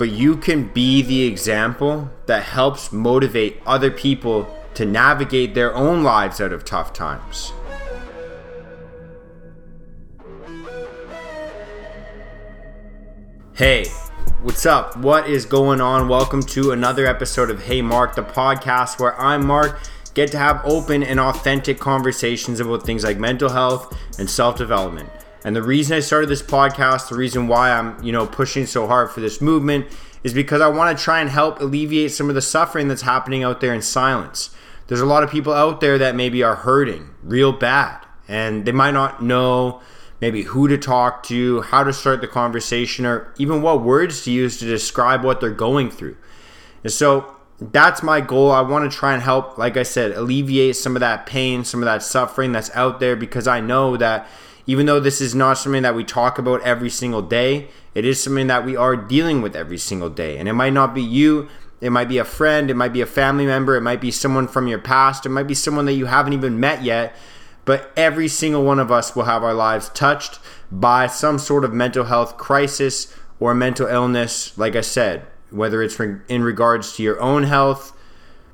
but you can be the example that helps motivate other people to navigate their own lives out of tough times. Hey, what's up? What is going on? Welcome to another episode of Hey Mark, the podcast where I'm Mark, get to have open and authentic conversations about things like mental health and self development. And the reason I started this podcast, the reason why I'm, you know, pushing so hard for this movement is because I want to try and help alleviate some of the suffering that's happening out there in silence. There's a lot of people out there that maybe are hurting real bad and they might not know maybe who to talk to, how to start the conversation, or even what words to use to describe what they're going through. And so that's my goal. I want to try and help, like I said, alleviate some of that pain, some of that suffering that's out there because I know that even though this is not something that we talk about every single day, it is something that we are dealing with every single day. And it might not be you, it might be a friend, it might be a family member, it might be someone from your past, it might be someone that you haven't even met yet. But every single one of us will have our lives touched by some sort of mental health crisis or mental illness, like I said, whether it's in regards to your own health,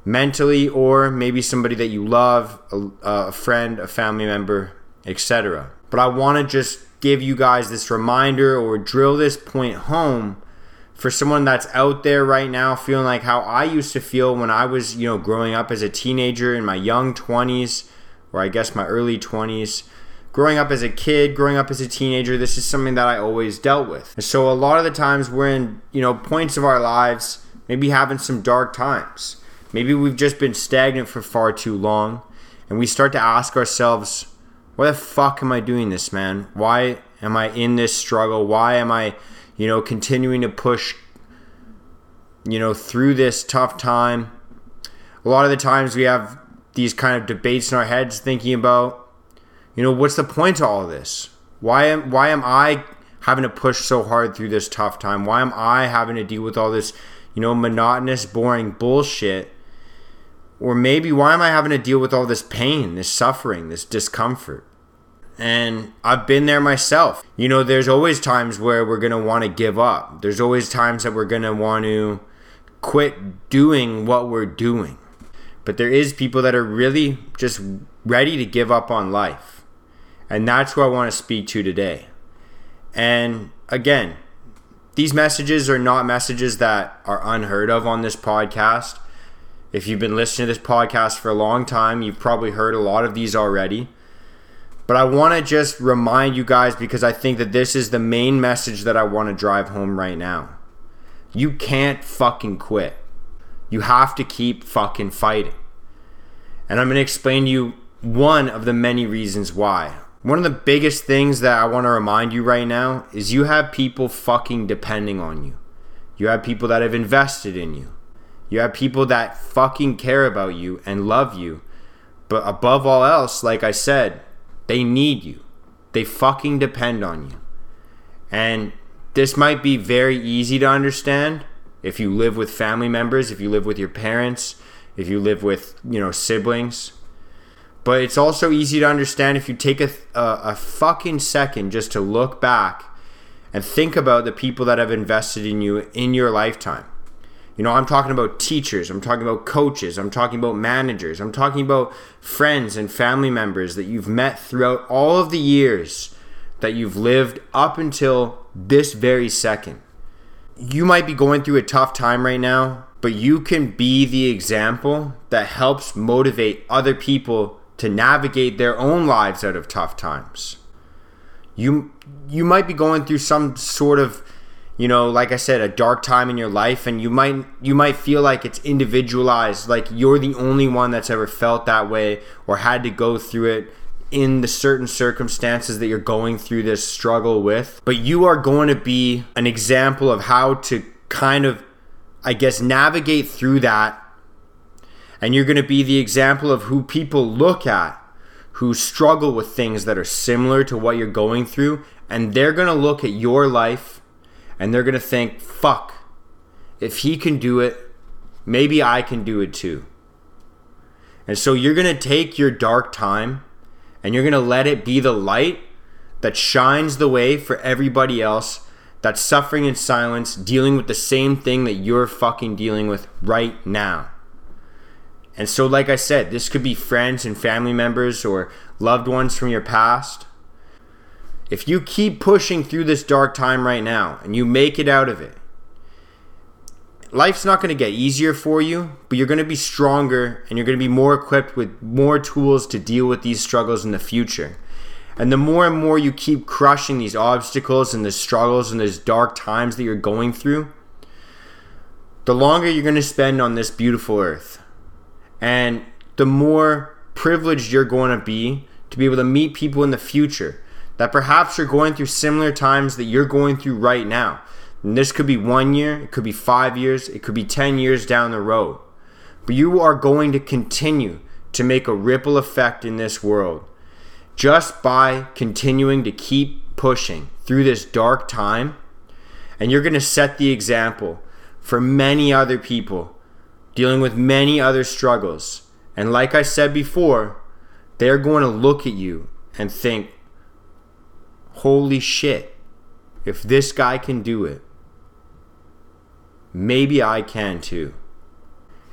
mentally, or maybe somebody that you love, a, a friend, a family member, etc. But I want to just give you guys this reminder or drill this point home for someone that's out there right now feeling like how I used to feel when I was, you know, growing up as a teenager in my young 20s or I guess my early 20s. Growing up as a kid, growing up as a teenager, this is something that I always dealt with. So a lot of the times we're in, you know, points of our lives, maybe having some dark times. Maybe we've just been stagnant for far too long and we start to ask ourselves, why the fuck am I doing this, man? Why am I in this struggle? Why am I, you know, continuing to push, you know, through this tough time? A lot of the times we have these kind of debates in our heads thinking about, you know, what's the point to all this? Why am why am I having to push so hard through this tough time? Why am I having to deal with all this, you know, monotonous, boring bullshit? Or maybe why am I having to deal with all this pain, this suffering, this discomfort? And I've been there myself. You know, there's always times where we're going to want to give up. There's always times that we're going to want to quit doing what we're doing. But there is people that are really just ready to give up on life. And that's who I want to speak to today. And again, these messages are not messages that are unheard of on this podcast. If you've been listening to this podcast for a long time, you've probably heard a lot of these already. But I want to just remind you guys because I think that this is the main message that I want to drive home right now. You can't fucking quit. You have to keep fucking fighting. And I'm going to explain to you one of the many reasons why. One of the biggest things that I want to remind you right now is you have people fucking depending on you. You have people that have invested in you. You have people that fucking care about you and love you. But above all else, like I said, they need you. They fucking depend on you. And this might be very easy to understand if you live with family members, if you live with your parents, if you live with, you know, siblings. But it's also easy to understand if you take a, a, a fucking second just to look back and think about the people that have invested in you in your lifetime. You know, I'm talking about teachers, I'm talking about coaches, I'm talking about managers, I'm talking about friends and family members that you've met throughout all of the years that you've lived up until this very second. You might be going through a tough time right now, but you can be the example that helps motivate other people to navigate their own lives out of tough times. You you might be going through some sort of you know like i said a dark time in your life and you might you might feel like it's individualized like you're the only one that's ever felt that way or had to go through it in the certain circumstances that you're going through this struggle with. But you are going to be an example of how to kind of i guess navigate through that. And you're going to be the example of who people look at who struggle with things that are similar to what you're going through and they're going to look at your life and they're going to think, fuck, if he can do it, maybe I can do it too. And so you're going to take your dark time and you're going to let it be the light that shines the way for everybody else that's suffering in silence, dealing with the same thing that you're fucking dealing with right now. And so, like I said, this could be friends and family members or loved ones from your past. If you keep pushing through this dark time right now and you make it out of it, life's not going to get easier for you, but you're going to be stronger and you're going to be more equipped with more tools to deal with these struggles in the future. And the more and more you keep crushing these obstacles and the struggles and those dark times that you're going through, the longer you're going to spend on this beautiful earth. And the more privileged you're going to be to be able to meet people in the future that perhaps you're going through similar times that you're going through right now. And this could be one year, it could be five years, it could be 10 years down the road. But you are going to continue to make a ripple effect in this world just by continuing to keep pushing through this dark time. And you're going to set the example for many other people dealing with many other struggles. And like I said before, they're going to look at you and think, holy shit, if this guy can do it, maybe I can too.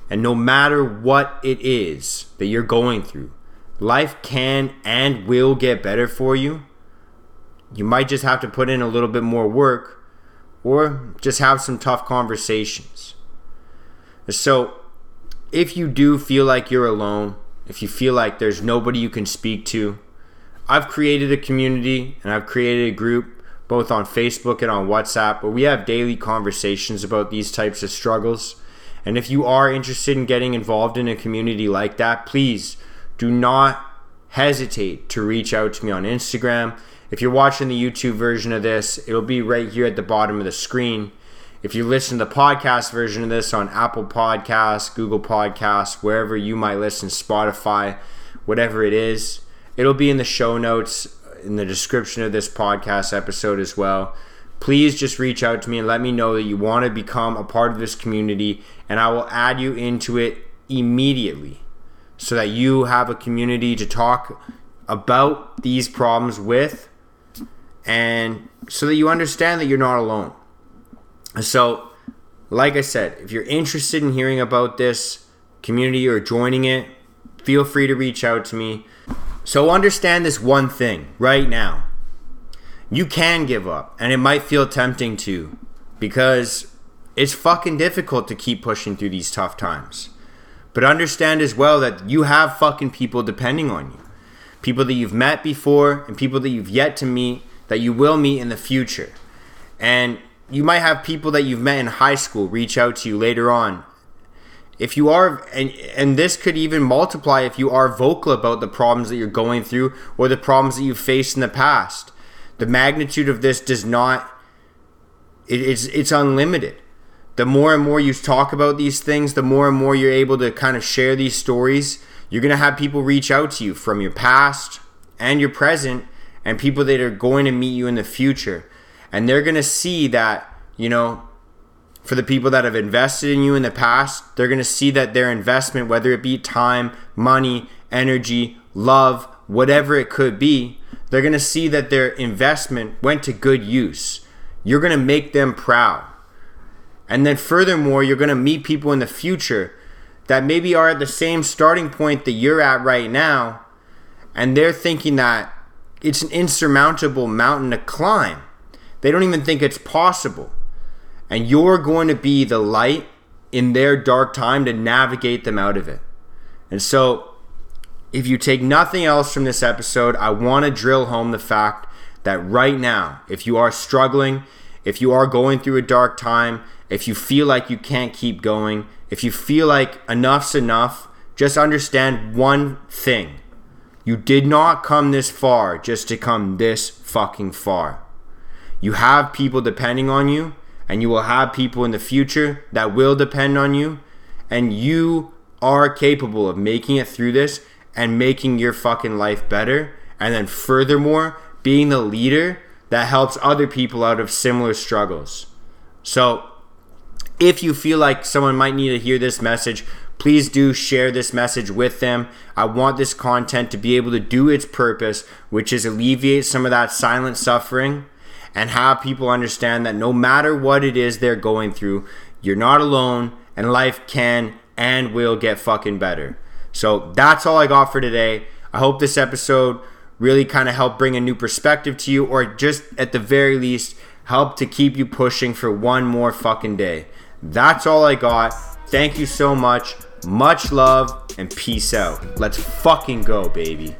And no matter what it is that you're going through, life can and will get better for you. You might just have to put in a little bit more work or just have some tough conversations. So, if you do feel like you're alone, if you feel like there's nobody you can speak to, I've created a community and I've created a group both on Facebook and on WhatsApp where we have daily conversations about these types of struggles. And if you are interested in getting involved in a community like that, please do not hesitate to reach out to me on Instagram. If you're watching the YouTube version of this, it'll be right here at the bottom of the screen. If you listen to the podcast version of this on Apple Podcasts, Google Podcasts, wherever you might listen, Spotify, whatever it is, it'll be in the show notes in the description of this podcast episode as well. Please just reach out to me and let me know that you want to become a part of this community, and I will add you into it immediately so that you have a community to talk about these problems with and so that you understand that you're not alone. So, like I said, if you're interested in hearing about this community or joining it, feel free to reach out to me. So, understand this one thing right now. You can give up, and it might feel tempting to because it's fucking difficult to keep pushing through these tough times. But understand as well that you have fucking people depending on you. People that you've met before and people that you've yet to meet that you will meet in the future. And you might have people that you've met in high school reach out to you later on. If you are, and, and this could even multiply if you are vocal about the problems that you're going through or the problems that you've faced in the past. The magnitude of this does not, it, it's, it's unlimited the more and more you talk about these things, the more and more you're able to kind of share these stories. You're going to have people reach out to you from your past and your present and people that are going to meet you in the future. And they're going to see that, you know, for the people that have invested in you in the past, they're going to see that their investment, whether it be time, money, energy, love, whatever it could be, they're going to see that their investment went to good use. You're going to make them proud and then furthermore, you're going to meet people in the future that maybe are at the same starting point that you're at right now. And they're thinking that it's an insurmountable mountain to climb. They don't even think it's possible. And you're going to be the light in their dark time to navigate them out of it. And so, if you take nothing else from this episode, I want to drill home the fact that right now, if you are struggling, if you are going through a dark time, if you feel like you can't keep going, if you feel like enough's enough, just understand one thing. You did not come this far just to come this fucking far. You have people depending on you, and you will have people in the future that will depend on you, and you are capable of making it through this and making your fucking life better. And then, furthermore, being the leader that helps other people out of similar struggles. So, if you feel like someone might need to hear this message, please do share this message with them. I want this content to be able to do its purpose, which is alleviate some of that silent suffering and have people understand that no matter what it is they're going through, you're not alone and life can and will get fucking better. So that's all I got for today. I hope this episode really kind of helped bring a new perspective to you, or just at the very least, help to keep you pushing for one more fucking day. That's all I got. Thank you so much. Much love and peace out. Let's fucking go, baby.